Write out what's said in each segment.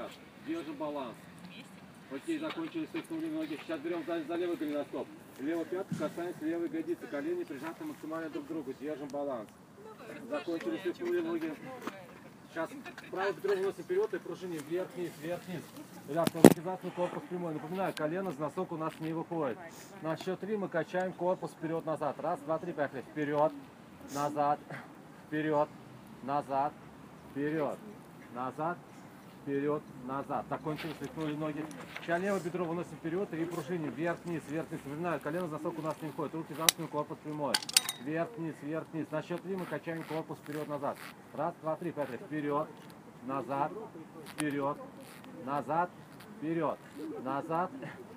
ребят. Держим баланс. Окей, закончили стряхнули ноги. Сейчас берем за, за левый голеностоп. Левый пятку касаемся левой ягодицы. Колени прижаты максимально друг к другу. Держим баланс. Закончили стряхнули ноги. Сейчас правый выносим вперед и пружиним вверх-вниз, вверх-вниз. Ребят, амортизацию корпус прямой. Напоминаю, колено с носок у нас не выходит. На счет три мы качаем корпус вперед-назад. Раз, два, три, поехали. Вперед, назад, вперед, назад, вперед, назад, вперед, назад. Закончили, слепнули ноги. Сейчас левое бедро выносим вперед и пружиним вверх-вниз, вверх-вниз. Напоминаю, колено носок у нас не выходит. Руки за спину, корпус прямой. Вверх-вниз, вверх-вниз. На счет три мы качаем корпус вперед-назад. Раз, два, три, поехали. Вперед, назад, вперед, назад, вперед, назад,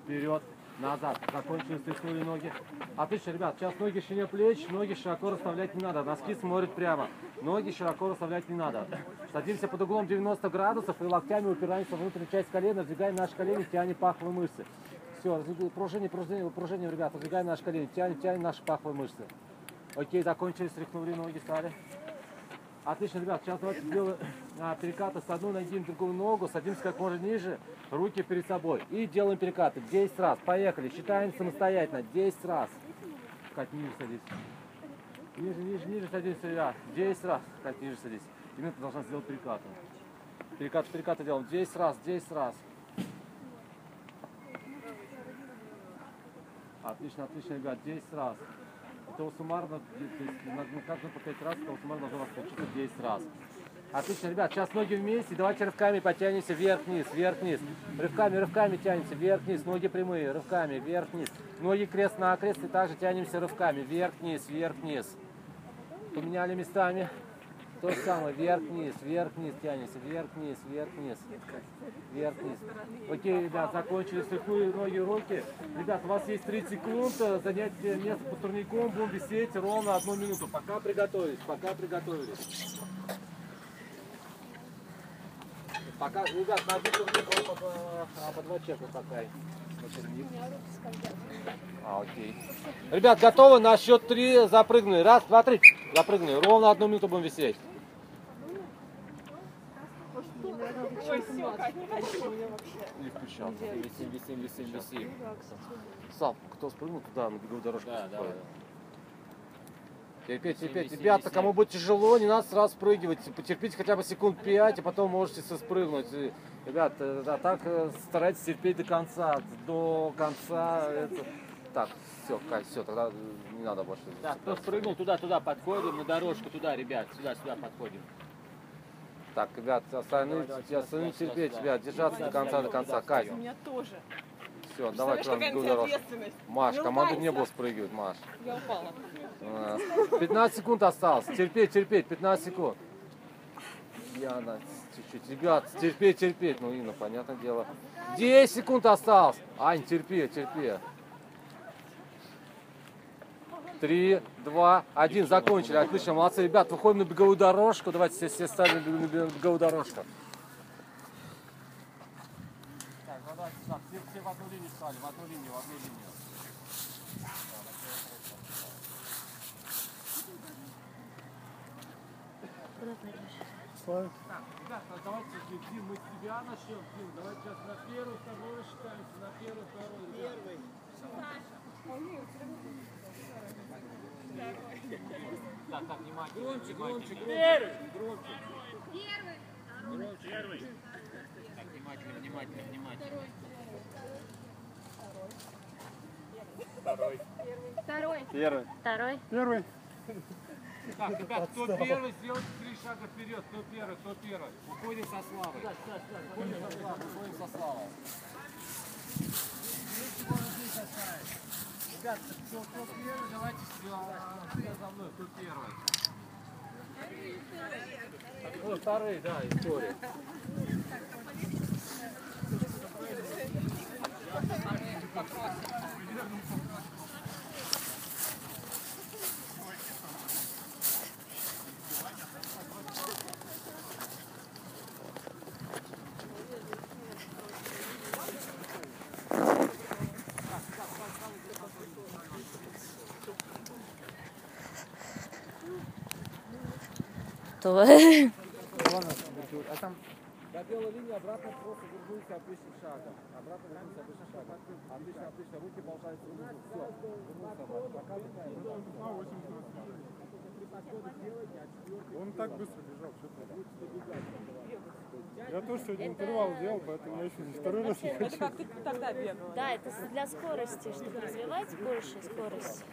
вперед, назад. Закончили, стиснули ноги. Отлично, ребят, сейчас ноги шире плеч, ноги широко расставлять не надо. Носки смотрят прямо. Ноги широко расставлять не надо. Садимся под углом 90 градусов и локтями упираемся в внутреннюю часть колена, сдвигаем наши колени, тянем паховые мышцы. Все, пружение, пружение, пружение, ребят, сдвигаем наши колени, тянем, тянем наши паховые мышцы. Окей, закончили, стряхнули ноги, стали. Отлично, ребят, сейчас давайте сделаем а, перекаты с одной ноги на другую ногу, садимся как можно ниже, руки перед собой. И делаем перекаты 10 раз. Поехали, считаем самостоятельно, 10 раз. Кать, ниже садись. Ниже, ниже, ниже садимся, ребят. 10 раз. Кать, ниже садись. И минута должна сделать перекаты. Перекаты, перекаты делаем 10 раз, 10 раз. Отлично, отлично, ребят, 10 раз. Это суммарно, то есть на, на каждом по 5 раз, это суммарно должно у вас получиться 10 раз. Отлично, ребят, сейчас ноги вместе, давайте рывками потянемся вверх-вниз, вверх-вниз. Рывками, рывками тянемся вверх-вниз, ноги прямые, рывками, вверх-вниз. Ноги крест на крест и также тянемся рывками, вверх-вниз, вверх-вниз. Поменяли местами. То же самое, вверх-вниз, вверх-вниз тянемся, вверх-вниз, вверх-вниз, вверх-вниз. Окей, ребят, закончили, слепые ноги, руки. Ребят, у вас есть 30 секунд, э, занять место под турником, будем висеть ровно одну минуту. Пока приготовились, пока приготовились. Пока, ребят, на один турник по, по, а, по два чека такая. А, окей. Ребят, готовы? На счет три запрыгнули. Раз, два, три. Запрыгнули. Ровно одну минуту будем висеть. Не включался. Висим, висим, висим, висим. Сам, кто спрыгнул туда, на беговую дорожку. Да, да. Терпеть, терпеть. Ребята, кому будет тяжело, не надо сразу спрыгивать. Потерпите хотя бы секунд 5, и потом можете спрыгнуть. Ребят, а так э, старайтесь терпеть до конца. До конца. Это... Так, все, Кать, все, тогда не надо больше. Да, кто спрыгнул туда, туда подходим, на дорожку туда, ребят, сюда, сюда подходим. Так, ребят, остальные, остальные терпеть, ребят, держаться до конца, до конца. Кать. У меня тоже. Все, давай к нам. Маш, команду не было спрыгивать, Маш. Я упала. 15 секунд осталось. Терпеть, терпеть, 15 секунд. Яна, чуть-чуть. Ребят, терпеть, терпеть. Ну, Инна, понятное дело. 10 секунд осталось. Ань, терпи, терпи. Три, два, один. Закончили. Отлично, молодцы. Ребят, выходим на беговую дорожку. Давайте все, все стали на беговую дорожку. Так, ну давайте так, все, все в одну линию стали, в одну линию, в одну линию. Так, ребята, давайте, Дим, мы с тебя начнем. Дим, давайте сейчас на первый, второй считаемся, на первый, второй. Первый. Так, так, внимательно. Громче, громче, громче. Первый. Громче. Первый. Первый. Так, внимательно, внимательно, внимательно. Второй. Первый. Второй. Первый. Так, ребят, кто первый, сделайте три шага вперед. Кто первый, кто первый. Уходим со славой. Уходим со славой, уходим со славой. Вместе можно здесь оставить. Ребят, кто, кто первый, давайте все, все за мной. Кто первый? Ну, вторые, да, история. То. Там До белой линии обратно просто вернулись обычным шагом. Обратно вернулись обычным шагом. Отлично, отлично. Руки болтаются внизу. Все. Вернулись обратно. Пока дыхание. 80 Он так быстро бежал, что. Я тоже сегодня интервал делал, поэтому я еще не второй раз не Это хочу. как ты тогда бегала. Да, это для скорости, чтобы развивать больше скорость.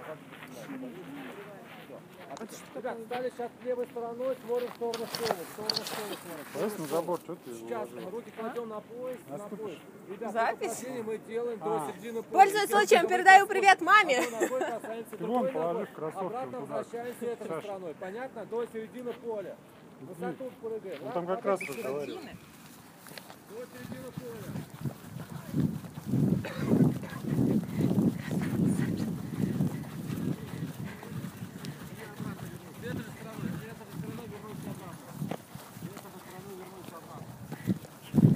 Ребят, стали сейчас левой стороной, смотрим в сторону школы. В сторону школы. Поезд на забор, что ты Сейчас руки кладем на пояс, на пояс. Ребят, Запись? мы делаем до середины пояса. Пользуясь случаем, передаю привет маме. Ногой касаемся Вон, положи в кроссовки Обратно возвращаемся этой стороной. Понятно? До середины поля. Высоту прыгаем. Ну там как раз разговаривал. До середины поля. С этой же стороны, с этой же стороны вернусь обратно. С этой же стороны вернусь обратно.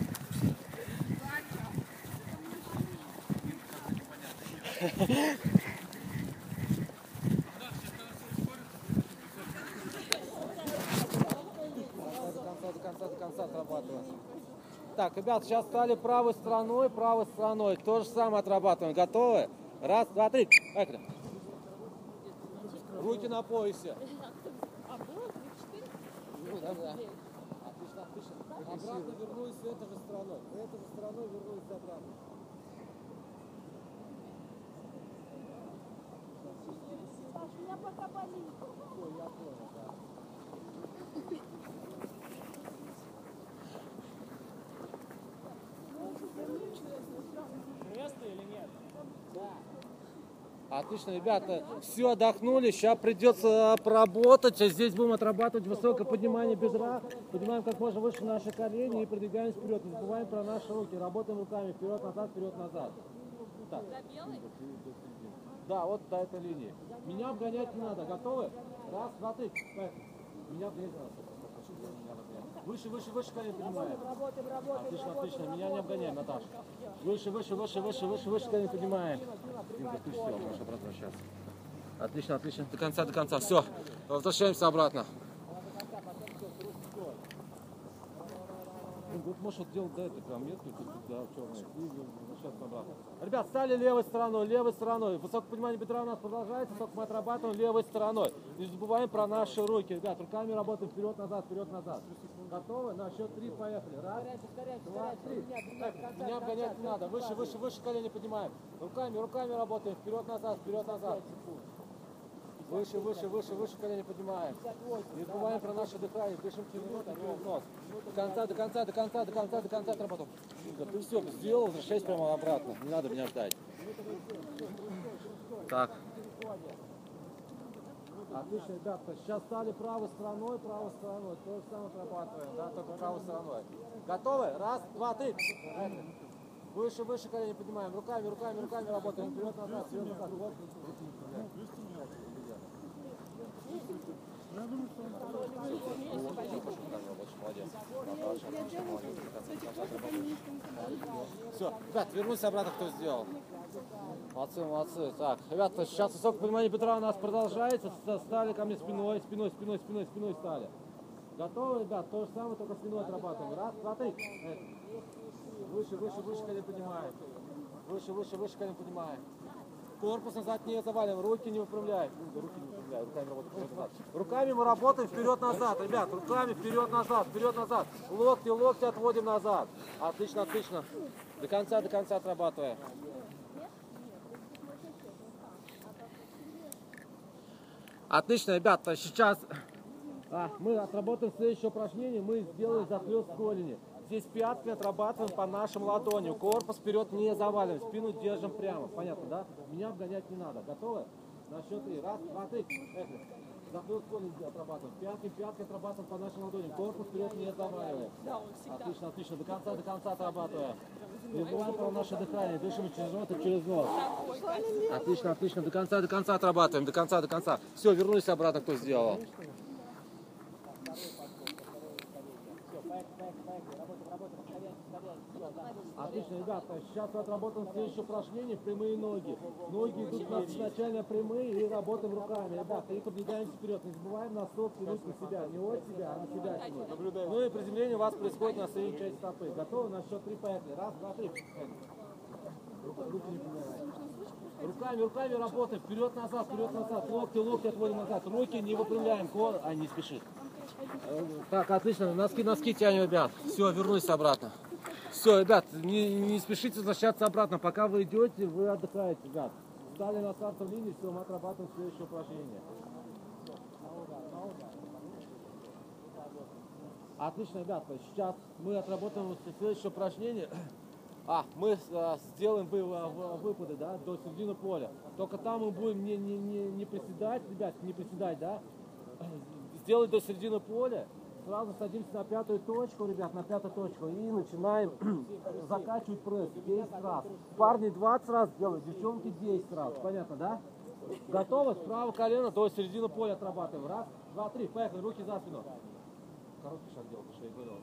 До конца, до конца, до конца отрабатываем. Так, ребят, сейчас стали правой стороной, правой стороной. То же самое отрабатываем. Готовы? Раз, два, три. Поехали. Руки на поясе. Ну, да, да. Отлично, отлично. Обратно вернулись этой же стороной. Этой же стороной вернулись обратно. Ой, Отлично, ребята, все отдохнули, сейчас придется поработать. А Здесь будем отрабатывать высокое поднимание бедра. Поднимаем как можно выше наши колени и продвигаемся вперед. Не забываем про наши руки. Работаем руками вперед-назад, вперед-назад. Так. Да, вот до этой линии. Меня обгонять не надо. Готовы? Раз, два, три. Поехали. Меня обгонять не надо. Выше, выше, выше колени поднимаем. Отлично, отлично. Меня не обгоняем, Наташа. Выше, выше, выше, выше, выше, выше колени поднимаем. Димка. Отлично, отлично. До конца, до конца. Все. Возвращаемся обратно. Ну, Вот можешь вот делать до этой прям метки, тут, да, черные, и возвращаться обратно. Ребят, стали левой стороной, левой стороной. Высокое поднимание бедра у нас продолжается, только мы отрабатываем левой стороной. Не забываем про наши руки. Ребят, руками работаем вперед-назад, вперед-назад. Готовы? На счет три поехали. Раз, два, три. Так, меня обгонять не надо. Выше, выше, выше колени поднимаем. Руками, руками работаем. Вперед-назад, вперед-назад. Выше, выше, выше, выше колени поднимаем. Не забываем про наше дыхание, дышим а не в нос. До конца, до конца, до конца, до конца, до конца отработал. Да ты все, сделал, возвращайся прямо обратно. Не надо меня ждать. Так. Отлично, ребята. Сейчас стали правой стороной, правой стороной. То же самое отрабатываем, да, только правой стороной. Готовы? Раз, два, три. Выше, выше колени поднимаем. Руками, руками, руками работаем. Вперед, назад, вперед, назад. Вот. Все, ребят, вернусь обратно, кто сделал. Молодцы, молодцы. Так, ребята, сейчас высокое поднимание бедра у нас продолжается. Стали ко мне спиной, спиной, спиной, спиной, спиной стали. Готовы, ребят? То же самое, только спиной отрабатываем. Раз, два, три. Эх. Выше, выше, выше колени поднимаем. Выше, выше, выше колени поднимаем. Корпус назад не завалим, руки не выпрямляем. Руки не руками работаем. Руками мы работаем вперед-назад, ребят, руками вперед-назад, вперед-назад. Локти, локти отводим назад. Отлично, отлично. До конца, до конца отрабатываем. Отлично, ребята, сейчас а, мы отработаем следующее упражнение. Мы сделаем захлест голени. Здесь пятками отрабатываем по нашим ладоням. Корпус вперед не заваливаем. Спину держим прямо. Понятно, да? Меня обгонять не надо. Готовы? На счет три. Раз, два, три. Поехали. Захлест голени отрабатываем. Пятки, пятки отрабатываем по нашим ладоням. Корпус вперед не заваливаем. Отлично, отлично. До конца, до конца отрабатываем. Не забываем про наше дыхание. Дышим через рот и через нос. Отлично, отлично. До конца, до конца отрабатываем. До конца, до конца. Все, вернулись обратно, кто сделал. Отлично, ребята, сейчас отработаем следующее упражнение, прямые ноги. Ноги идут на изначально прямые и работаем руками. Ребята, и подвигаемся вперед. Не забываем на стоп тянуть на себя. Не от себя, а на себя тянуть. Ну и приземление у вас происходит на средней части стопы. Готовы? На счет три поехали. Раз, два, три. Руки не. Руками, руками работаем. Вперед, назад, вперед, назад. Локти, локти отводим назад. Руки не выпрямляем. Кор... А, не спешит. Э, Так, отлично. Носки, носки тянем, ребят. Все, вернулись обратно. Все, ребят, не, не спешите возвращаться обратно. Пока вы идете, вы отдыхаете, ребят. Стали на стартовой линии, все, мы отрабатываем следующее упражнение. Отлично, ребят, сейчас мы отработаем следующее упражнение. А, мы э, сделаем вы, вы- выпады, да, до середины поля. Только там мы будем не, не, не, не приседать, ребят, не приседать, да. Сделать до середины поля. Сразу садимся на пятую точку, ребят, на пятую точку. И начинаем закачивать пресс 10 раз. Парни 20 раз делают, девчонки 10 раз. Понятно, да? Готовы? Справа колено до середины поля отрабатываем. Раз, два, три. Поехали, руки за спину. Короткий шаг делал, что я говорил.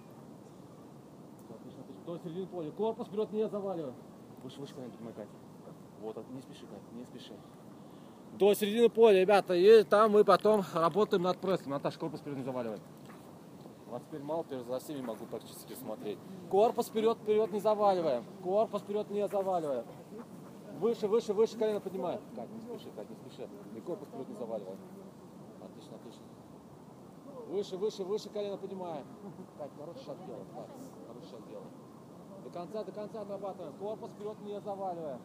Отлично, отлично. До середины поля. Корпус вперед не заваливаем. Выше, выше, Катя. Вот, не спеши, Катя, не спеши. До середины поля, ребята, и там мы потом работаем над прессом. Наташа, корпус вперед не заваливай. Вас теперь мало, теперь за всеми могу практически смотреть. Корпус вперед, вперед не заваливаем. Корпус вперед не заваливаем. Выше, выше, выше колено поднимаем. Кать, не спеши, Кать, не спеши. И корпус вперед не заваливаем. Отлично, отлично. Выше, выше, выше колено поднимаем. Кать, хороший шаг делаем. Кать, хороший шаг делаем. До конца, до конца отрабатываем. Корпус вперед не заваливаем.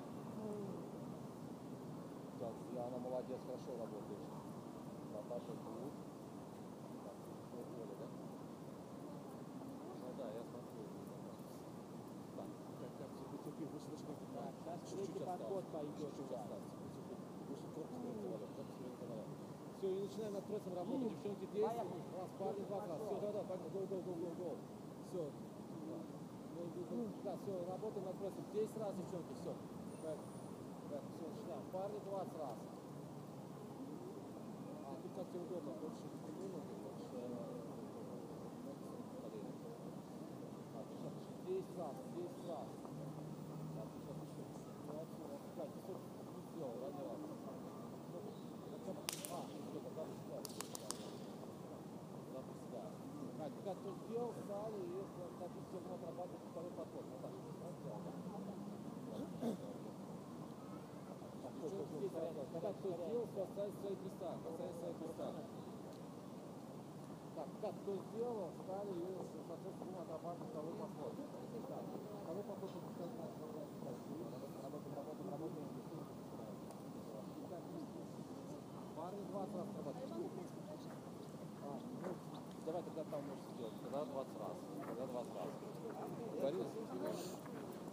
Так, Яна молодец, хорошо работаешь. Наташа, клуб. Так, всё в поле, да? Ну да, я смотрю. Так, как, как, терпи, терпи, выше, выше, выше. Так, сейчас подход пойдет. Вперед заваливаем. Все, и начинаем над прессом работать. Девчонки 10, раз, парни 20 раз. Все, да, да, пойдем, гол, гол, гол, гол, гол. Все. Да, все, работаем над прессом. 10 раз, девчонки, все. Так, так, все, начинаем. Парни 20 раз. А тут как тебе удобно, хочешь минуты, э, отлично. 10 раз, 10 раз. Отлично, отлично. Молодцы, молодцы. Кать, ты сколько не сделал, ради раз. Ну, зачем? А, все, тогда приседай. Тогда приседай. Кать, ты как то сделал, встали и допустим, будем отрабатывать второй подход. Наташа, ты сам сделал, да? Так, кто сделал, все оставить в своих местах, оставить в своих местах. Так, так, кто сделал, встали и, соответственно, будем отрабатывать второй подход. Второй подход это сказать, работаем, работаем, работаем. Парни 20 раз работают. А, ну, давай тогда там можешь сделать, тогда 20 раз, тогда 20 раз. Договорились?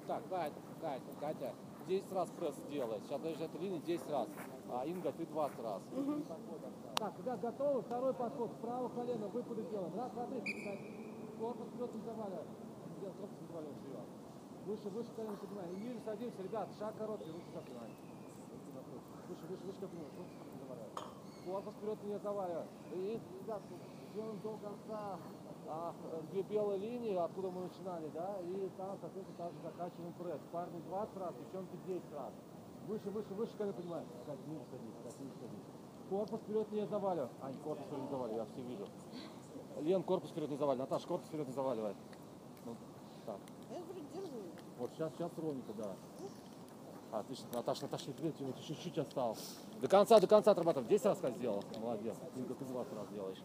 Так, Катя, Катя, Катя, 10 раз пресс делает. Сейчас даже этой линии 10 раз. А Инга, ты 20 раз. Так, ребят, готовы? Второй подход. Справа колено, выпады делаем. Раз, два, три. Кстати, Корпус вперед не заваливаем. Сделаем корпус не заваливаем вперед. Выше, выше колено поднимаем. И ниже садимся, ребят. Шаг короткий, руки закрываем. Выше, выше, выше, как. Корпус не заваливаем. Корпус вперед не заваливаем. И, ребят, делаем до конца а, две белые линии, откуда мы начинали, да, и там, соответственно, также заканчиваем пресс. Парни 20 раз, девчонки 10 раз. Выше, выше, выше, колено поднимаем. Кать, ниже садись, Кать, ниже садись. Корпус вперед не заваливай. Ань, корпус вперед не заваливай, я все вижу. Лен, корпус вперед не заваливай. Наташа, корпус вперед не заваливай. Ну, так. Вот сейчас, сейчас ровненько, да. Отлично. Наташа, Наташа, чуть-чуть осталось. До конца, до конца отрабатываем. 10 раз как сделал. Молодец. Инга, ты 20 раз делаешь.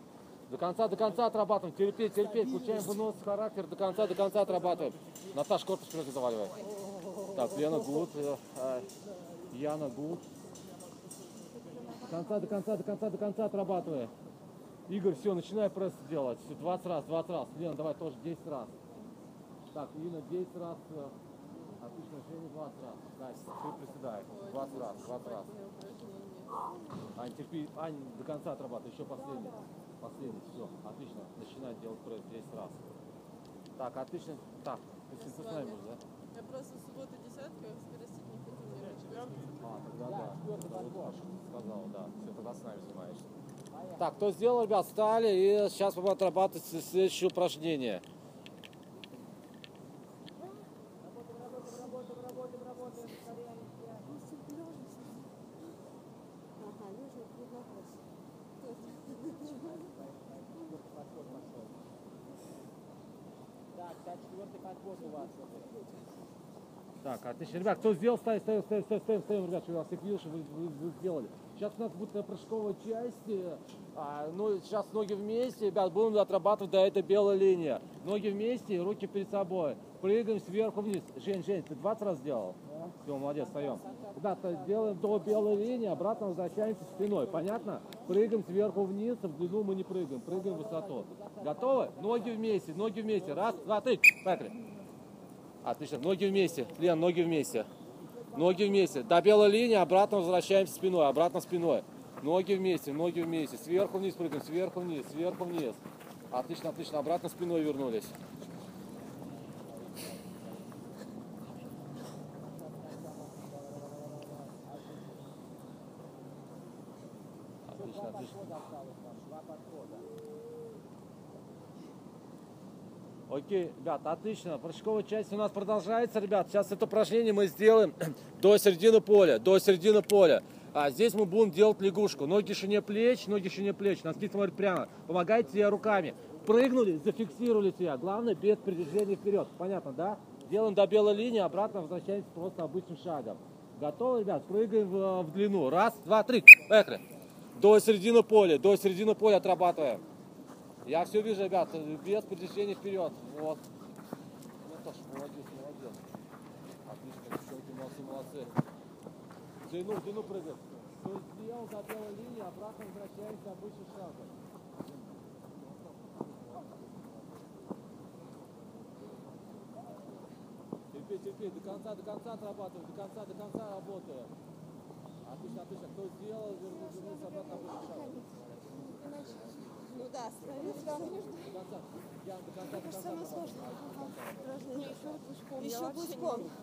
До конца, до конца отрабатываем. Терпеть, терпеть. Включаем вынос, характер. До конца, до конца отрабатываем. Наташа, корпус вперед заваливай. Так, Лена, гуд. Яна, гуд. До конца, до конца, до конца, до конца отрабатывай. Игорь, все, начинай пресс делать. Всё, 20 раз, 20 раз. Лена, давай тоже 10 раз. Так, Инна, 10 раз. Отлично, Женя 20 раз. Настя, ты приседай. 20 раз, 20 раз. Ань, терпи. Ань, до конца отрабатывай. Еще последний. Последний, все. Отлично. Начинай делать пресс 10 раз. Так, отлично. Так, ты с нами уже, да? Я просто десятка, скоростить не хотела. Сказал, да. Все, тогда с нами занимаешься. Так, кто сделал, ребят, встали, и сейчас будем отрабатывать следующее упражнение. Так, так, четвертый подход у вас. Так, отлично. Ребят, кто сделал, ставим, ставим, ставим, ставим, ставим, ставим, ребят, что я вас всех видел, что вы, вы, вы сделали. Сейчас у нас будет прыжковая часть. э, А, ну, сейчас ноги вместе, ребят, будем отрабатывать до этой белой линии. Ноги вместе, руки перед собой. Прыгаем сверху вниз. Жень, Жень, ты 20 раз сделал? Все, молодец, встаем. Ребята, делаем до белой линии, обратно возвращаемся спиной. Понятно? Прыгаем сверху вниз, в длину мы не прыгаем, прыгаем в высоту. Готовы? Ноги вместе, ноги вместе. Раз, два, три. Поехали. Отлично. Ноги вместе. Лен, ноги вместе. Ноги вместе. До белой линии обратно возвращаемся спиной. Обратно спиной. Ноги вместе, ноги вместе. Сверху вниз прыгаем, сверху вниз, сверху вниз. Отлично, отлично. Обратно спиной вернулись. Окей, ребят, отлично. Прыжковая часть у нас продолжается, ребят. Сейчас это упражнение мы сделаем до середины поля, до середины поля. А здесь мы будем делать лягушку. Ноги шире плеч, ноги шире плеч. Носки смотрят прямо. Помогайте себе руками. Прыгнули, зафиксировали себя. Главное, без передвижения вперед. Понятно, да? Делаем до белой линии, обратно возвращаемся просто обычным шагом. Готовы, ребят? Прыгаем в, в длину. Раз, два, три. Поехали. До середины поля, до середины поля отрабатываем. Я все вижу, ребят, без передвижения вперед. Вот. Наташа, молодец, молодец. Отлично, девчонки, молодцы, молодцы. В длину прыгаем. То есть сделал до белой линии, обратно возвращаемся обычным шагом. Терпи, терпи, до конца, до конца отрабатываем, до конца, до конца работаем. Отлично, отлично. Кто сделал, вернулся обратно обычным шагом. Ну да, остановиться там нужно. До конца. Я до конца, до конца. Самое сложное. Упражнение. Еще пучком. Еще.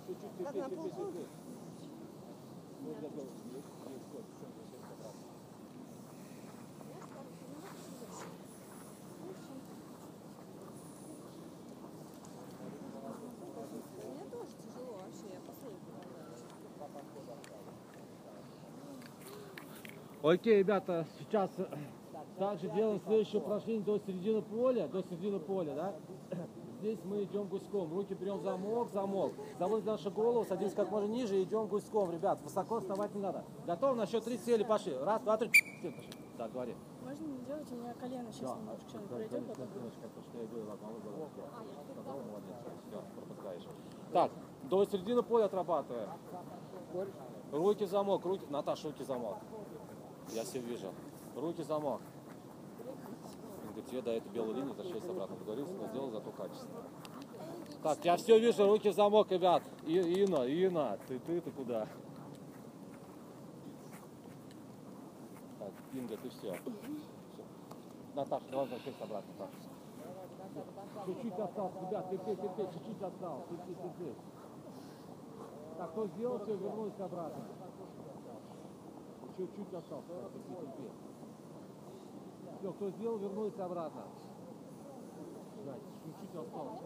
Чуть-чуть, Как на. Мне последний. Окей, ребята, сейчас также делаем следующее упражнение до середины поля, до середины поля, да? Здесь мы идем гуськом, руки берем замок, замок, заводим нашу голову, садимся как можно ниже и идем гуськом, ребят, высоко вставать не надо. Готов? На счет три сели, пошли. Раз, два, три. Все, пошли. Так, говори. Можно не делать, у меня колено сейчас Да, немножко что-нибудь пройдет, потом что я было. Сказал, молодец, все, пропускаешь. Так, до середины поля отрабатываем. Руки замок, руки, Наташа, руки замок. Я все вижу. Руки замок. Тебе до этой белой линии возвращайся обратно. Договорился, но сделал зато качественно. Так, я все вижу, руки в замок, ребят. И, Ина, Ина, ты, ты, ты куда? Так, Инга, ты все. Наташа, давай возвращайся обратно. Так. Чуть-чуть осталось, ребят, терпи, терпи, чуть-чуть осталось, терпи, терпи. Так, кто сделал, все, вернулись обратно. Чуть-чуть осталось, терпи, терпи. Все, кто сделал, вернулись обратно. Жать, чуть-чуть осталось.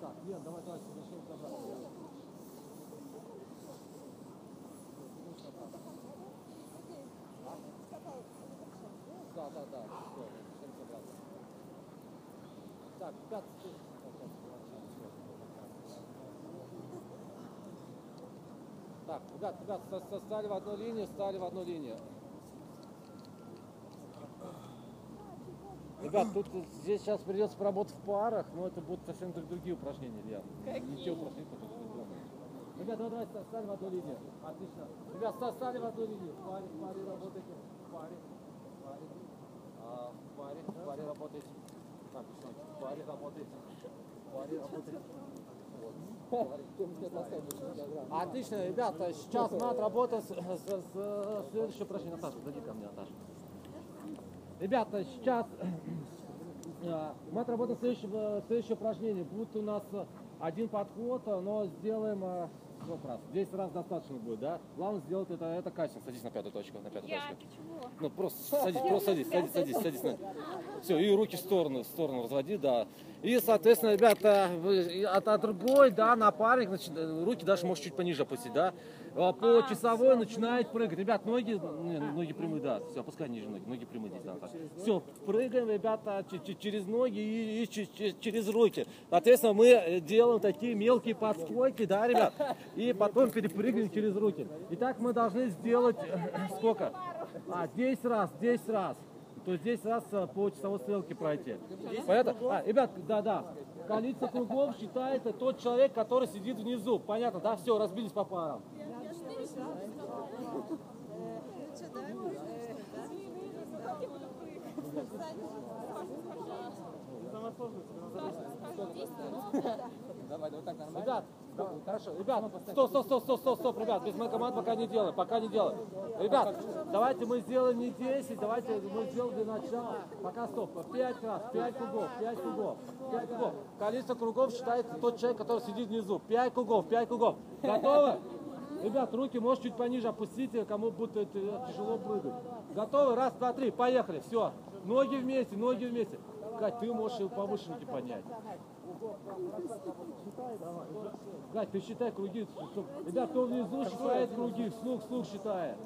Так, Лен, давай, давай, возвращаемся обратно. Да, да, да, все, возвращаемся обратно. Так, стой. Так, ребят, ребят, стали в одну линию, стали в одну линию. Ребят, тут здесь сейчас придется поработать в парах, но это будут совсем друг- другие упражнения, Илья. Не те упражнения, которые ты думаешь. Ребят, давай, давай, стали в одну линию. Отлично. Ребят, ста- стали в одну линию. В паре, в паре работайте. В паре. В паре. А, в паре, в паре работайте. Так, девчонки, в паре работайте. В паре работайте. Отлично, ребята, сейчас мы отработаем с, с, с- следующее упражнение. Наташа, подойди ко мне, Наташа. Ребята, сейчас э, мы отработаем следующее, следующее упражнение. Будет у нас э, один подход, э, но сделаем э, сколько раз? 10 раз достаточно будет, да? Главное сделать это, это кастинг. Садись на пятую точку, на пятую Я, точку. чего? Ну, просто садись, просто садись, садись, садись, садись. На... Все, и руки в сторону, в сторону разводи, да. И, соответственно, ребята, от, от другой, да, напарник, значит, э, руки даже может чуть пониже опустить, да. А По часовой начинает прыгать. Ребят, ноги, не, ноги прямые, да. Все, опускай ниже ноги, ноги прямые здесь, да. Все, прыгаем, ребята, че- че- через ноги и, и че- че- через руки. Соответственно, мы э, делаем такие мелкие подскоки, да, ребят, и потом перепрыгиваем через руки. Итак, мы должны сделать э, сколько? А, 10 раз, 10 раз. То 10 раз э, по часовой стрелке пройти. Понятно? А, ребят, да-да. Количество кругов считается тот человек, который сидит внизу. Понятно, да? Все, разбились по парам. Ребят, ребят, стоп, стоп, стоп, стоп, стоп, стоп, ребят, без моей команды пока не делаем, пока не делаем. Ребят, давайте мы сделаем не 10, давайте мы сделаем для начала, пока стоп, 5 раз, 5 кругов, 5 кругов, 5 кругов. Количество кругов считается тот человек, который сидит внизу. 5 кругов, 5 кругов. Готовы? Ребят, руки может чуть пониже опустите, кому будет это тяжело прыгать. Готовы? Раз, два, три, поехали, все. Ноги вместе, ноги вместе. Кать, ты можешь и повыше руки поднять. Кать, ты считай круги. чтоб- Ребят, кто внизу считает круги, вслух, вслух считает.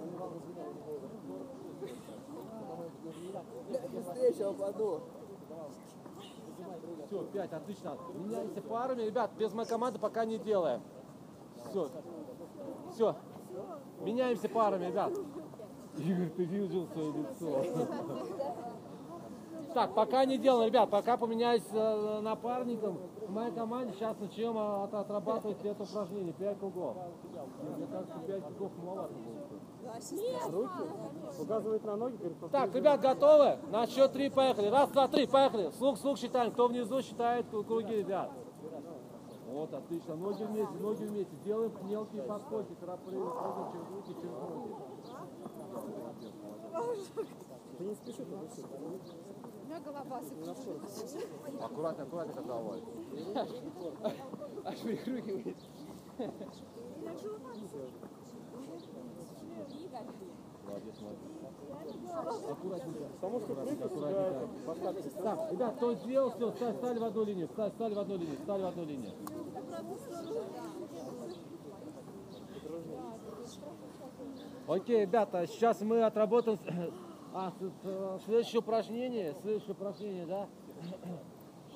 Все, пять, отлично. Меняемся парами. Ребят, без моей команды пока не делаем. Все. Все. Меняемся парами, ребят. Игорь, ты видел свое лицо. Так, пока не делаем, ребят, пока поменяюсь э, напарником, в моей команде сейчас начнем а, от- отрабатывать это упражнение, 5 кругов. Мне кажется, 5 кругов маловато будет. Указывает на ноги, говорит, Так, ребят, готовы? На счет три поехали. Раз, два, три, поехали. Слух, слух считаем. Кто внизу считает кру- круги, ребят. Вот, отлично. Ноги вместе, ноги вместе. Делаем мелкие подскоки. Прыгаем, прыгаем через руки, через ноги. У меня голова закружилась. Аккуратно, аккуратно, как головой. Молодец, молодец. Аккуратненько. Потому что прыгать Аккуратненько. подскакивает. Так, ребят, кто сделал, все, ста- стали в одну линию, ста- стали в одну линию, стали в одну линию. Окей, ребята, сейчас мы отработаем а, с- следующее упражнение, следующее упражнение, да.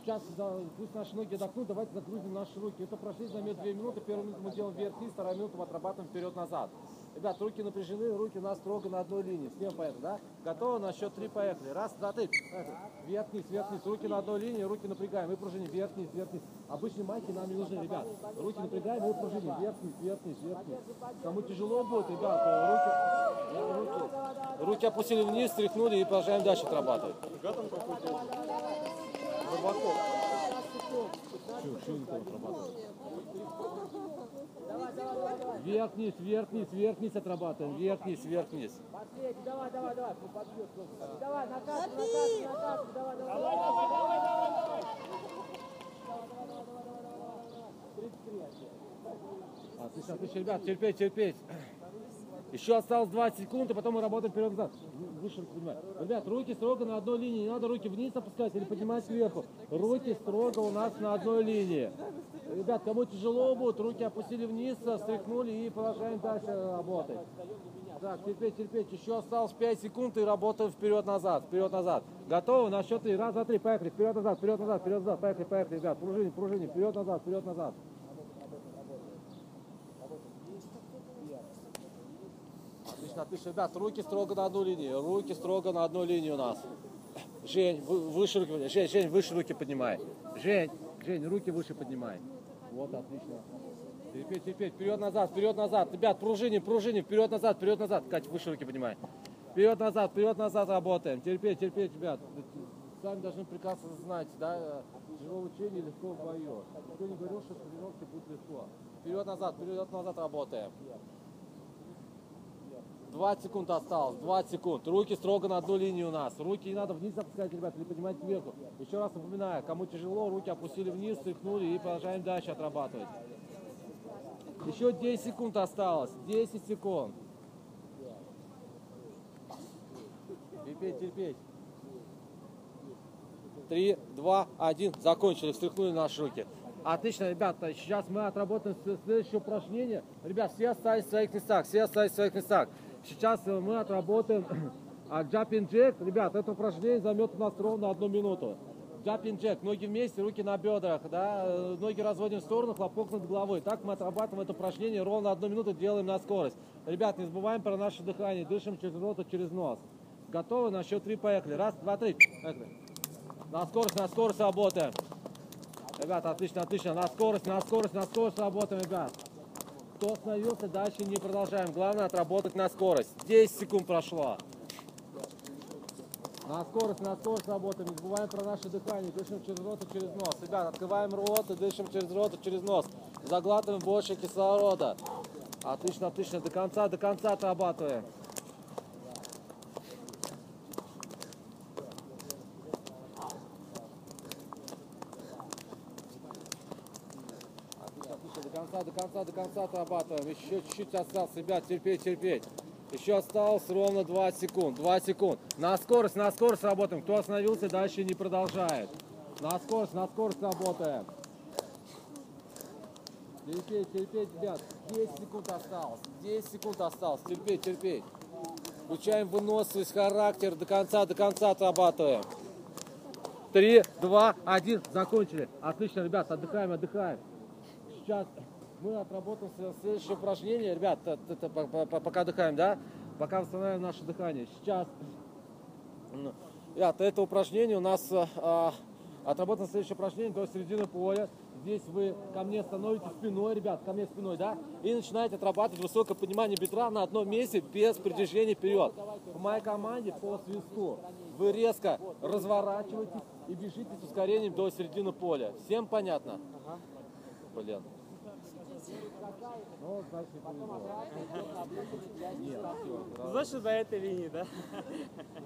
Сейчас, да, пусть наши ноги отдохнут, давайте загрузим наши руки. Это упражнение займет 2 минуты, первую минуту мы делаем вверх-вниз, вторую минуту мы отрабатываем вперед-назад. Ребят, руки напряжены, руки у нас строго на одной линии. Всем понятно, да? Готовы? На счет три поехали. Раз, два, три. Поехали. Вверх-вниз, вверх-вниз. Руки на одной линии, руки напрягаем. И пружини. Вверх-вниз, вверх-вниз. Обычные майки нам не нужны, ребят. Руки напрягаем и пружини. Вверх-вниз, вверх-вниз, вверх-вниз. Кому тяжело будет, ребят, руки, руки, руки опустили вниз, стряхнули и продолжаем дальше отрабатывать. Глубоко. Чего, чего не там отрабатывать? Вверх-вниз, вверх-вниз, вверх-вниз отрабатываем. Вверх-вниз, вверх-вниз. Давай, давай, давай. Давай, накат, накат, накат. Давай, давай. Отлично, отлично, ребят, терпеть, терпеть. Еще осталось 20 секунд, и потом мы работаем вперед-назад. Выше. Ребят, руки строго на одной линии. Не надо руки вниз опускать или поднимать сверху. Руки строго у нас на одной линии. Ребят, кому тяжело будет, руки опустили вниз, встряхнули и продолжаем дальше работать. Так, терпеть, терпеть. Еще осталось 5 секунд и работаем вперед-назад, вперед-назад. Готовы? На счет три. Раз, два, три. Поехали. Вперед-назад, вперед-назад, вперед-назад. Поехали, поехали, ребят. Пружини, пружини. Вперед-назад, вперед-назад. Отлично, отлично. Ребят, руки строго на одну линию. Руки строго на одну линию у нас. Жень, вы- выше руки. Жень, Жень, выше руки поднимай. Жень, Жень, руки выше поднимай. Вот, отлично. Терпеть, терпеть. Вперед-назад, вперед-назад. Ребят, пружини, пружини. Вперед-назад, вперед-назад. Кать, выше руки поднимай. Вперед-назад, вперед-назад работаем. Терпеть, терпеть, ребят. Сами должны прекрасно знать, да, тяжело в учении, легко в бою. Кто не говорил, что тренировки будет легко. Вперед-назад, вперед-назад работаем. 20 секунд осталось, 20 секунд. Руки строго на одну линию у нас. Руки не надо вниз опускать, ребят, или поднимать кверху. Еще раз напоминаю, кому тяжело, руки опустили вниз, стряхнули и продолжаем дальше отрабатывать. Еще 10 секунд осталось. 10 секунд. Терпеть, терпеть. Три, два, один. Закончили. Встряхнули наши руки. Отлично, ребята. Сейчас мы отработаем следующее упражнение. Ребят, все остались в своих местах. Все остались в своих местах. Сейчас э, мы отработаем а, jumping jack. Ребят, это упражнение займет у нас ровно одну минуту. Jumping jack. Ноги вместе, руки на бедрах. Да? э, Ноги разводим в сторону, хлопок над головой. Так мы отрабатываем это упражнение ровно одну минуту, делаем на скорость. Ребят, не забываем про наше дыхание. Дышим через рот и через нос. Готовы? На счет три поехали. Раз, два, три. Поехали. На скорость, на скорость работаем. Ребята, отлично, отлично. На скорость, на скорость, на скорость работаем, ребят. Кто остановился, дальше не продолжаем. Главное отработать на скорость. 10 секунд прошло. На скорость, на скорость работаем. Не забываем про наше дыхание. Дышим через рот и через нос. Ребят, открываем рот и дышим через рот и через нос. Заглатываем больше кислорода. Отлично, отлично. До конца, до конца отрабатываем. Отлично, отлично. До конца, до конца, до конца отрабатываем. Еще чуть-чуть осталось, ребят, терпеть, терпеть. Еще осталось ровно 2 секунд. 2 секунд. На скорость, на скорость работаем. Кто остановился, дальше не продолжает. На скорость, на скорость работаем. Терпеть, терпеть, ребят. 10 секунд осталось. 10 секунд осталось. Терпеть, терпеть. Включаем выносливость, характер. До конца, до конца отрабатываем. Три, два, один. Закончили. Отлично, ребят, отдыхаем, отдыхаем. Сейчас мы отработаем след- следующее упражнение. Ребят, по- пока отдыхаем, да? Пока восстанавливаем наше дыхание. Сейчас, м, ребят, это упражнение у нас а, а, отработано следующее упражнение до середины поля. Здесь вы ко мне становитесь спиной, ребят, ко мне спиной, да? И начинаете отрабатывать высокое поднимание бедра на одном месте без передвижения вперед. В моей команде по свисту вы резко разворачиваетесь и бежите с ускорением до середины поля. Всем понятно? Блин. Ну, значит, повезло. Значит, до этой линии, да?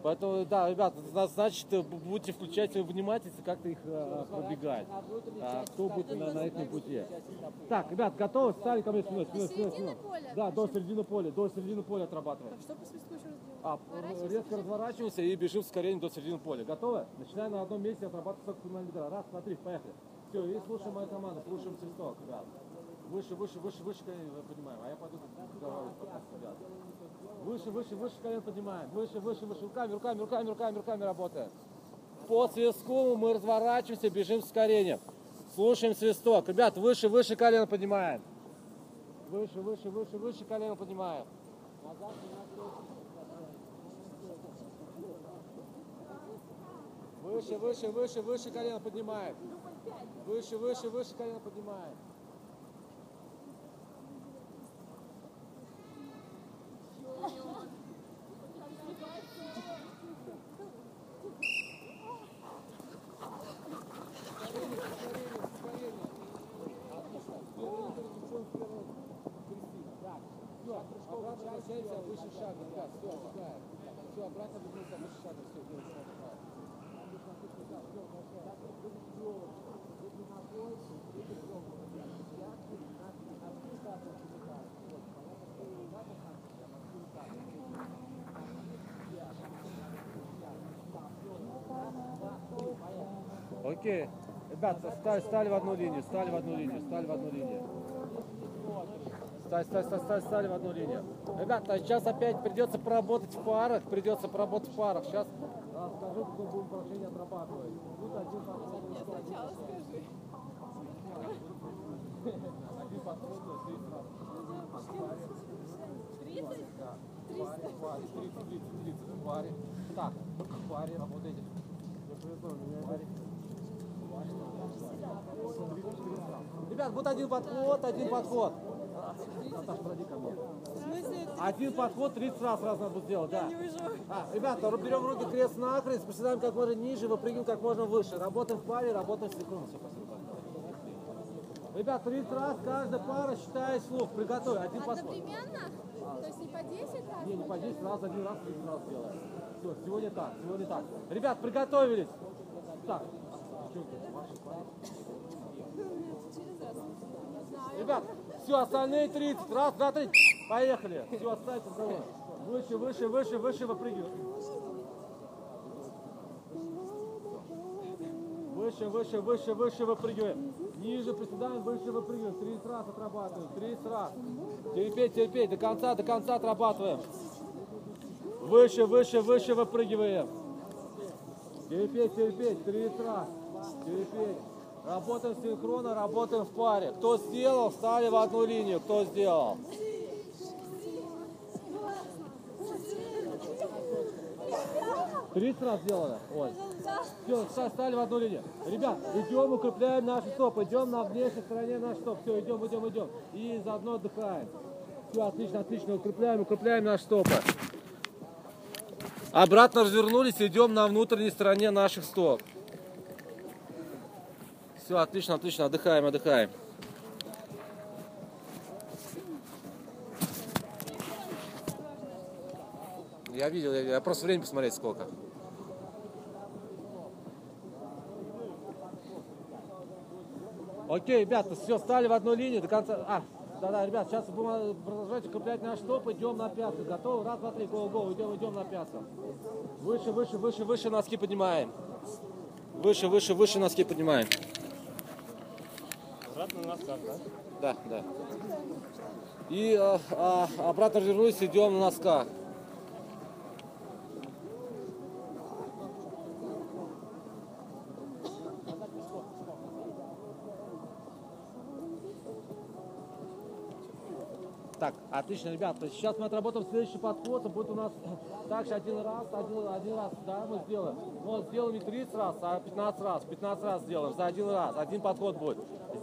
Поэтому, да, ребят, зна- значит, э, будете включать внимательность, как-то их э, пробегать. А, кто будет на, на их пути. Так, ребят, готовы? Стали ко мне спиной, спиной, спиной, спиной. поля? Да, до середины поля, до середины поля отрабатываем. Что по свистку еще раз делать? А, резко разворачиваемся и бежим ускорением до середины поля. Готовы? Начинаем на одном месте отрабатывать поднимание бедра. Раз, два, три, поехали. Все, и слушаем мою команду, слушаем свисток, ребят. Выше, выше, выше, выше колен поднимаем. А я пойду головой пока ребят. Выше, выше, выше колен поднимаем. Выше, выше, выше. Руками, руками, руками, руками, руками работаем. По свистку мы разворачиваемся, бежим с ускорением. Слушаем свисток. Ребят, выше, выше колено поднимаем. Выше, выше, выше, выше колено поднимаем. Выше, выше, выше, выше колено поднимаем. Выше, выше, выше колено поднимаем. Обратно возвращаемся, выше шага, отдыхаем. Все, обратно вернулся, выше шага, все, делаем, все, отдыхаем. Отлично, отлично, да, все, хорошо. Так, руки вперед, руки ногой, руки вперед. Пятки, на- на пятки отдыхаем. Вот, понятно? Надо так, прямо, вот так. Окей. Ребята, стали, стали в одну линию, стали в одну линию, стали в одну линию. Стали, стали, стали, стали, стали в одну линию. Ребята, сейчас опять придется поработать в парах, придется поработать в парах. Сейчас а, скажу, какое будем упражнение отрабатывать. Подход. Сначала скажи. Один подход, то есть тридцать раз. 30? Да. В паре, 30, 30, 30 в паре. Так, в паре работаете. В паре. Ребят, вот один подход, один подход. Подойди ко мне. Один подход 30 раз раз надо будет сделать, да. А, ребята, берем руки крест накрест, приседаем как можно ниже, выпрыгиваем как можно выше. Работаем в паре, работаем в секунду. Все, спасибо. Ребят, 30 раз каждая пара считает слух. Приготовь, один подход. Одновременно? То есть не по 10 раз? Не, не по 10 раз, один раз, 30 раз делаем. Все, сегодня так, сегодня так. Ребят, приготовились. Так. Ребят. Все, остальные 30. Раз, два, три. Поехали. Все, оставьте разговор. Выше, выше, выше, выше выпрыгивай. Выше, выше, выше, выше выпрыгиваем. Ниже приседаем, выше выпрыгиваем. 30 раз отрабатываем. 30 раз. Терпеть, терпеть. До конца, до конца отрабатываем. Выше, выше, выше выпрыгиваем. Терпеть, терпеть. 30 раз. Терпеть. Работаем синхронно, работаем в паре. Кто сделал, встали в одну линию. Кто сделал? Тридцать раз сделали? Ой. Все, стали в одну линию. Ребят, идем, укрепляем наши стопы. Идем на внешней стороне наш стоп. Все, идем, идем, идем. И заодно отдыхаем. Все, отлично, отлично. Укрепляем, укрепляем наши стопы. Обратно развернулись, идем на внутренней стороне наших стоп. Все, отлично, отлично. Отдыхаем, отдыхаем. Я видел, я, я просто время посмотреть сколько. Окей, ребята, все, стали в одну линию до конца. А, да-да, ребят, сейчас будем продолжать укреплять наш стоп, идем на пятку. Готовы? Раз, два, три, го, го, идем, идем на пятку. Выше, выше, выше, выше носки поднимаем. Выше, выше, выше носки поднимаем. Обратно на носках, да? Да, да. И а, а, обратно вернулись, идем на носках. Так, отлично, ребята. Сейчас мы отработаем следующий подход. Это будет у нас также один раз, один, один раз, да, мы сделаем. Но сделаем не 30 раз, а 15 раз. 15 раз сделаем за один раз. Один подход будет.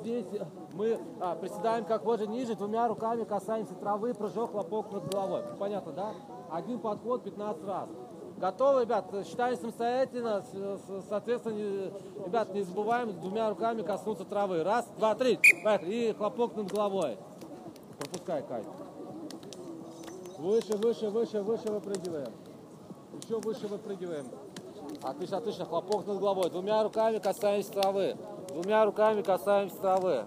Здесь мы а, приседаем как можно ниже, двумя руками касаемся травы, прыжок, хлопок над головой. Понятно, да? Один подход 15 раз. Готовы, ребят? Считаем самостоятельно. Соответственно, ребят, не забываем двумя руками коснуться травы. Раз, два, три. Поехали. И хлопок над головой. Пропускай, Кай. Выше, выше, выше, выше выпрыгиваем. Еще выше выпрыгиваем. Отлично, отлично. Хлопок над головой. Двумя руками касаемся травы. Двумя руками касаемся травы.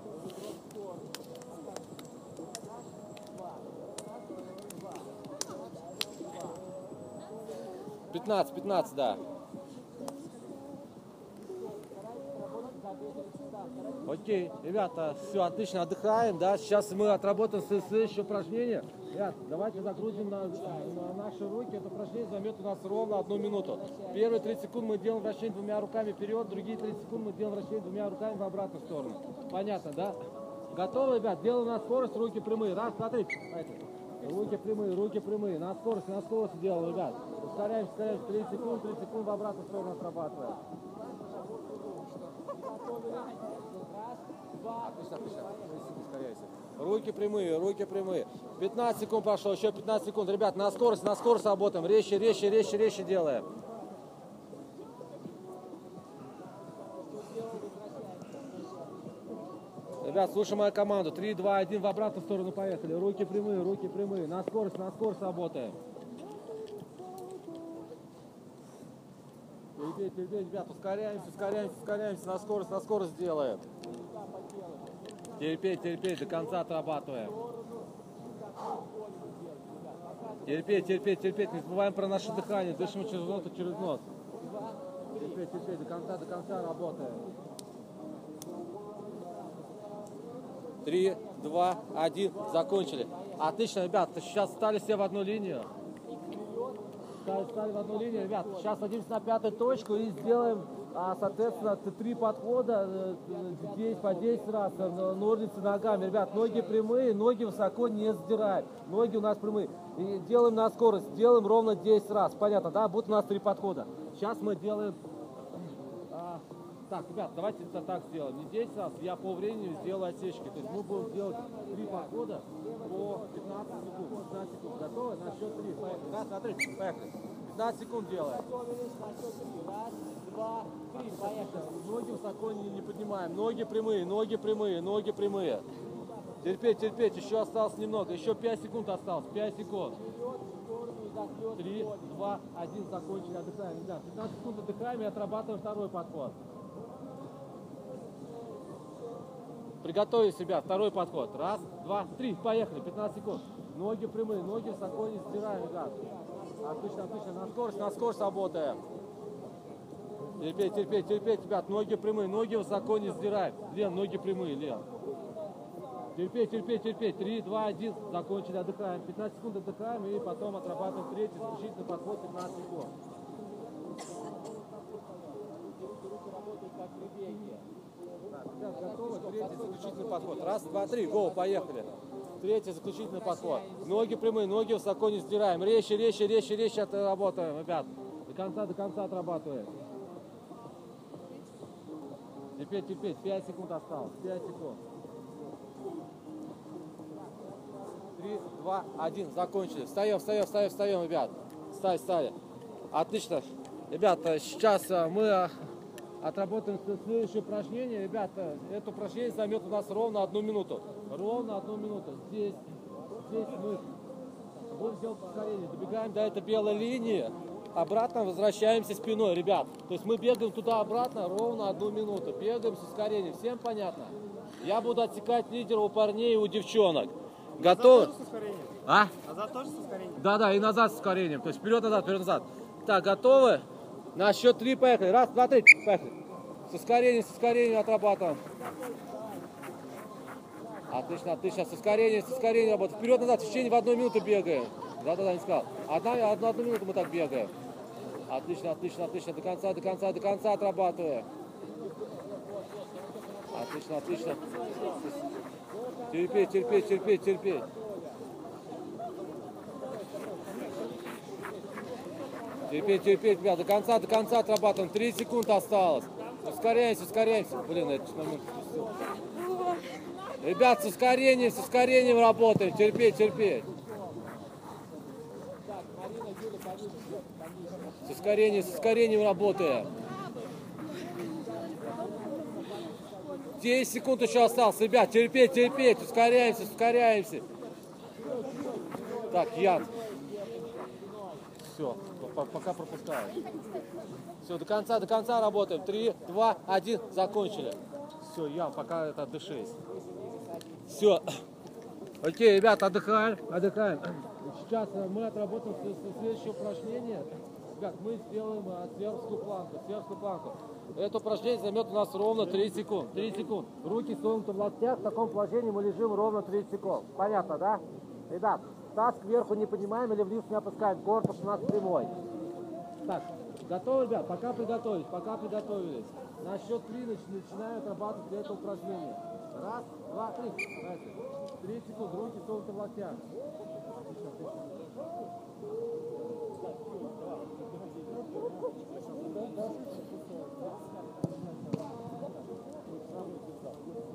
Пятнадцать, пятнадцать, да. Окей, ребята, все, отлично, отдыхаем, да, сейчас мы отработаем следующее упражнение. Ребят, давайте загрузим на, на наши руки, это упражнение займет у нас ровно одну минуту. Первые 30 секунд мы делаем вращение двумя руками вперед, другие 30 секунд мы делаем вращение двумя руками в обратную сторону. Понятно, да? Готовы, ребят, делаем на скорость, руки прямые. Раз, два, три. Руки прямые, руки прямые. На скорость, на скорость делаем, ребят. Ускоряемся, ускоряемся. 30 секунд, 30 секунд в обратную сторону отрабатываем. Руки прямые, руки прямые. 15 секунд прошло, еще 15 секунд. Ребят, на скорость, на скорость работаем. Резче, резче, резче, резче делаем. Ребят, слушаем мою команду. 3, 2, 1, в обратную сторону поехали. Руки прямые, руки прямые. На скорость, на скорость работаем. Терпеть, терпеть, ребят, ускоряемся, ускоряемся, ускоряемся, на скорость, на скорость делаем. Терпеть, терпеть, до конца отрабатываем. Терпеть, терпеть, терпеть, не забываем про наше дыхание, дышим через нос и через нос. Терпеть, терпеть, до конца, до конца работаем. Три, два, один, закончили. Отлично, ребят, сейчас стали все в одну линию. Стали, в одну линию, ребят. Сейчас садимся на пятую точку и сделаем, а, соответственно, три подхода, э, здесь по 10 раз, э, ножницы ногами. Ребят, ноги прямые, ноги высоко не сдираем. Ноги у нас прямые. И делаем на скорость, делаем ровно 10 раз. Понятно, да? Будет у нас три подхода. Сейчас мы делаем так, ребят, давайте это так сделаем. Не 10 раз, я по времени сделаю отсечки. То есть мы будем делать три подхода по 15 секунд. 15 секунд. Готовы? На счет 3. Поехали. Раз, два. Поехали. 15 секунд делаем. Раз, два, три. Поехали. Ноги высоко не, не поднимаем. Ноги прямые, ноги прямые, ноги прямые. Терпеть, терпеть. Еще осталось немного. Еще 5 секунд осталось. 5 секунд. 3, 2, 1. Закончили. Отдыхаем. Ребят, 15 секунд отдыхаем и отрабатываем второй подход. Приготовились, ребят. Второй подход. Раз, два, три. Поехали. 15 секунд. Ноги прямые, ноги высоко не сдираем, ребят. Отлично, отлично. На скорость, на скорость работаем. Терпеть, терпеть, терпеть, ребят. Ноги прямые, ноги высоко не сдираем. Лен, ноги прямые, Лен. Терпеть, терпеть, терпеть. Три, два, один. Закончили, отдыхаем. 15 секунд отдыхаем и потом отрабатываем третий заключительный подход 15 секунд. Так, ребят, Третий заключительный подход. Раз, два, три. Го, поехали. Третий заключительный подход. Ноги прямые, ноги высоко не сдираем. Резче, резче, резче, резче отработаем, ребят. До конца, до конца отрабатываем. Терпеть, терпеть. 5 секунд осталось. 5 секунд. 3, 2, 1. Закончили. Встаем, встаем, встаем, встаем, ребят. Встали, встали. Отлично. Ребята, сейчас э, мы э, отработаем следующее упражнение. Ребята, это упражнение займет у нас ровно одну минуту. Ровно одну минуту. Здесь, здесь мы будем делать ускорение. Добегаем до этой белой линии. Обратно возвращаемся спиной, ребят. То есть мы бегаем туда-обратно ровно одну минуту. Бегаем с ускорением. Всем понятно? Я буду отсекать лидера у парней и у девчонок. Готовы? А? Назад тоже с ускорением? Да, да, и назад с ускорением. То есть вперед, назад, вперед, назад. Так, готовы? На счет три поехали. Раз, два, три, поехали. С ускорением, с ускорением отрабатываем. Отлично, отлично. С ускорением, с ускорением работаем. Вперед, назад, в течение в одну минуту бегаем. Да, да, да, не сказал. Одна, одну, одну минуту мы так бегаем. Отлично, отлично, отлично. До конца, до конца, до конца отрабатываем. Отлично, отлично. Терпеть, терпеть, терпеть, терпеть. Терпеть, терпеть, ребят, до конца, до конца отрабатываем. 3 секунды осталось. Ускоряемся, ускоряемся. Блин, этот момент. Ребят, с ускорением, с ускорением работаем. Терпеть, терпеть. С ускорением, с ускорением работаем. 10 секунд еще осталось. Ребят, терпеть, терпеть. Ускоряемся, ускоряемся. Так, Ян. Все, пока пропускаю. Все, до конца, до конца работаем. Три, два, один, закончили. Все, Ян, пока это отдышись. Все. Окей, ребят, отдыхаем, отдыхаем. Сейчас мы отработаем следующее упражнение. Ребят, мы сделаем э, сверхскую планку, сверхскую планку. Это упражнение займет у нас ровно 3 секунд. 3 секунд. Руки согнуты в локтях, в таком положении мы лежим ровно 30 секунд. Понятно, да? Ребят, таз кверху не поднимаем или вниз не опускаем, корпус у нас прямой. Так, готовы, ребят? Пока приготовились, пока приготовились. На счет три нач- начинаем отрабатывать это упражнение. Раз, два, три. Давайте. Три секунды, руки согнуты в локтях.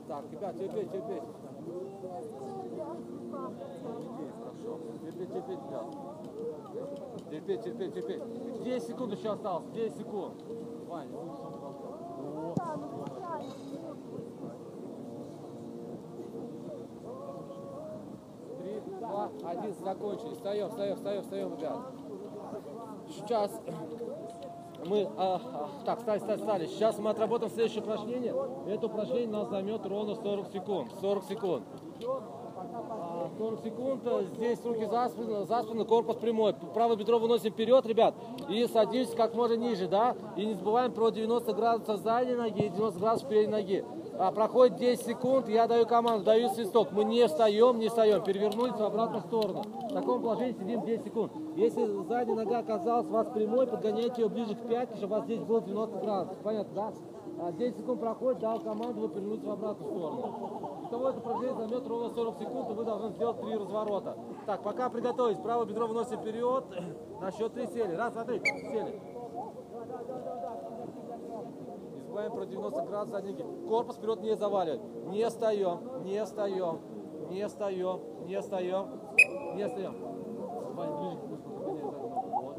Так, ребят, терпеть, терпеть. Терпеть, терпеть, ребят. Терпеть, терпеть, терпеть. 10 секунд еще осталось, 10 секунд. Ваня, О. Три, два, один, закончили. Встаем, встаем, встаем, встаем, ребят. Сейчас мы, а, а, так, встали, встали, встали. Сейчас мы отработаем следующее упражнение. Это упражнение нас займет ровно 40 секунд. 40 секунд. А, 40 секунд. Здесь руки за спину, за спину, корпус прямой. Правое бедро выносим вперед, ребят. И садимся как можно ниже, да? И не забываем про 90 градусов задней ноги и 90 градусов передней ноги. А, проходит 10 секунд, я даю команду, даю свисток. Мы не встаем, не встаем. Перевернулись в обратную сторону. В таком положении сидим 10 секунд. Если задняя нога оказалась у вас прямой, подгоняйте ее ближе к пятке, чтобы у вас здесь было 90 градусов. Понятно, да? А, 10 секунд проходит, дал команду, вы перевернулись в обратную сторону. Итого это упражнение займет ровно 40 секунд, и вы должны сделать 3 разворота. Так, пока приготовились, правое бедро выносим вперед. На счет 3 сели. Раз, два, три, сели. Забываем про 90 градусов задней ноги. Корпус вперед не заваливать. Не встаем, не встаем, не встаем, не встаем, не встаем. Ваня, ближе к пульту, подгоняй заднюю ногу. Вот.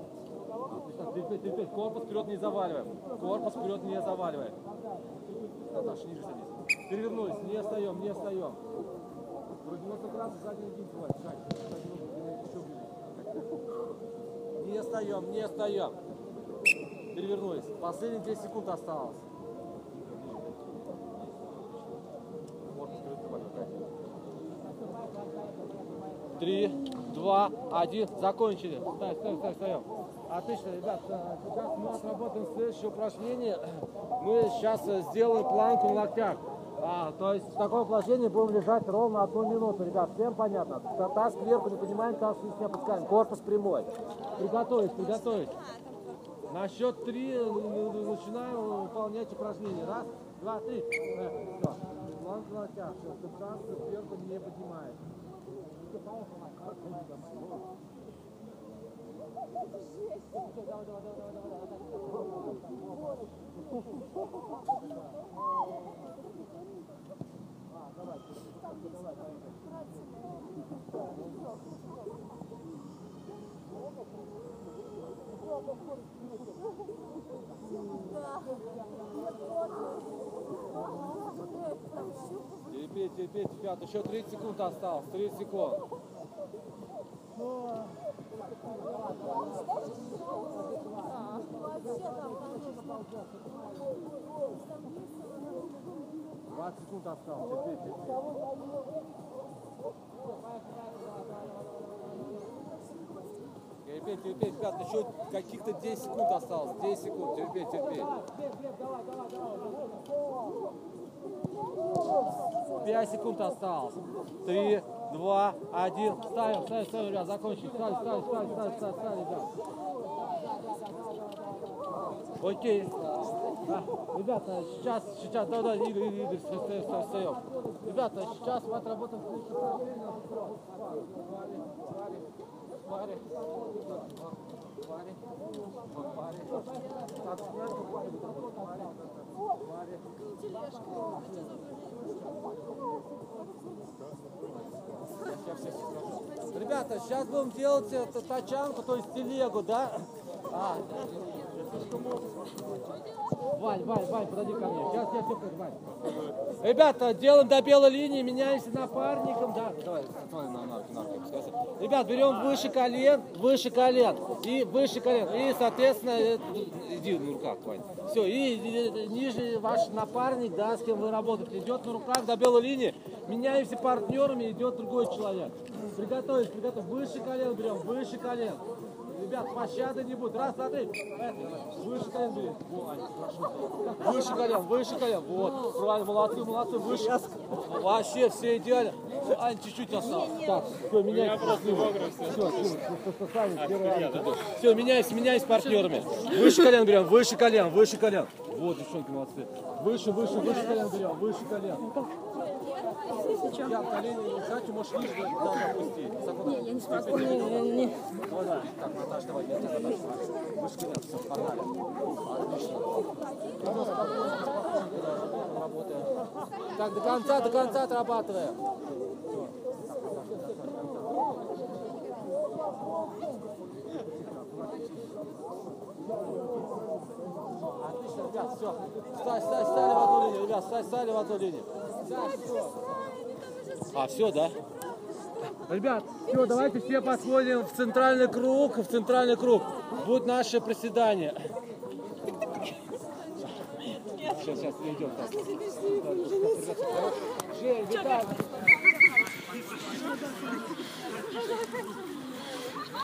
Отлично, терпеть, терпеть. Корпус вперед не заваливаем. Корпус вперед не заваливаем. Наташа, ниже садись. Перевернулись, не встаем, не встаем. Про 90 градусов задней ноги не забывай. Шаг. Заднюю ногу подгоняй еще ближе. Не встаем, не встаем. Перевернулись. Последние 10 секунд осталось. Корпус вперед три, два, один. Закончили. Стой, стой, стой, встаем. Отлично, ребят. э, Сейчас мы отработаем следующее упражнение. Мы сейчас сделаем планку на локтях. А, то есть в таком положении будем лежать ровно одну минуту, ребят. Всем понятно? Та- Таз кверху не поднимаем, таз вниз не опускаем. Корпус прямой. Приготовить, приготовить. На счет три э, э, начинаем выполнять упражнение. Раз, два, три. Э, Все. Планка на локтях. Таз сверху не поднимаешь. Oh, my God. Терпеть, терпеть, ребят, еще 30 секунд осталось, 30 секунд. Двадцать секунд осталось, терпеть, терпеть. Терпеть, терпеть, ребят, еще каких-то 10 секунд осталось, 10 секунд, терпеть, терпеть. Пять секунд осталось. Три, два, один. Ставим, ставим, ставим, ребят, закончили. Ставим, ставим, ставим, ставим, ставим, ставим, ребят. Окей. Да. Ребята, сейчас, сейчас, да, да, Игорь, Игорь, Игорь, встаем, встаем. Ребята, сейчас мы отработаем следующее упражнение. Паре, паре, паре, паре, паре. Так, сверху паре, паре, паре. Ребята, сейчас будем делать это, тачанку, то есть телегу, да? А. Вань, Вань, Вань, подойди ко мне. Сейчас я все Вань. Ребята, делаем до белой линии, меняемся напарником. Да, давай, давай на, на, на, на, Ребят, берем выше колен, выше колен и выше колен. И, соответственно, э, иди на руках, Вань. Все, и, и ниже ваш напарник, да, с кем вы работаете, идет на руках до белой линии. Меняемся партнерами, идет другой человек. Приготовились, приготовились. Выше колен берем, выше колен. Ребят, пощады не будет. Раз, два, три. Выше колен. Выше колен, выше колен. Вот. Правильно, молодцы, молодцы. Выше. Вообще, все идеально. Ань, чуть-чуть осталось. Так, все, меняйся. Все, все, все, меняйся, меняйся партнерами. Выше колен берем, выше колен, выше колен. Вот, девчонки, молодцы. Выше, выше, выше колен берем, выше колен. Я колени, кстати, можешь ниже да, опустить. Не, я не смогу. Давай, давай. Так, Наташа, давай, я тебя Наташа. Выше колен, все, погнали. Отлично. Работаем. Так, до конца, до конца отрабатываем. Отлично, ребят, все. Стай, стай, стали в одну линию, ребят, стай, стали в одну линию. А, все, да? Ребят, все, давайте все подходим в центральный круг, в центральный круг. Будет наше приседание. Сейчас, сейчас, идем. Так. Жень, Виталий.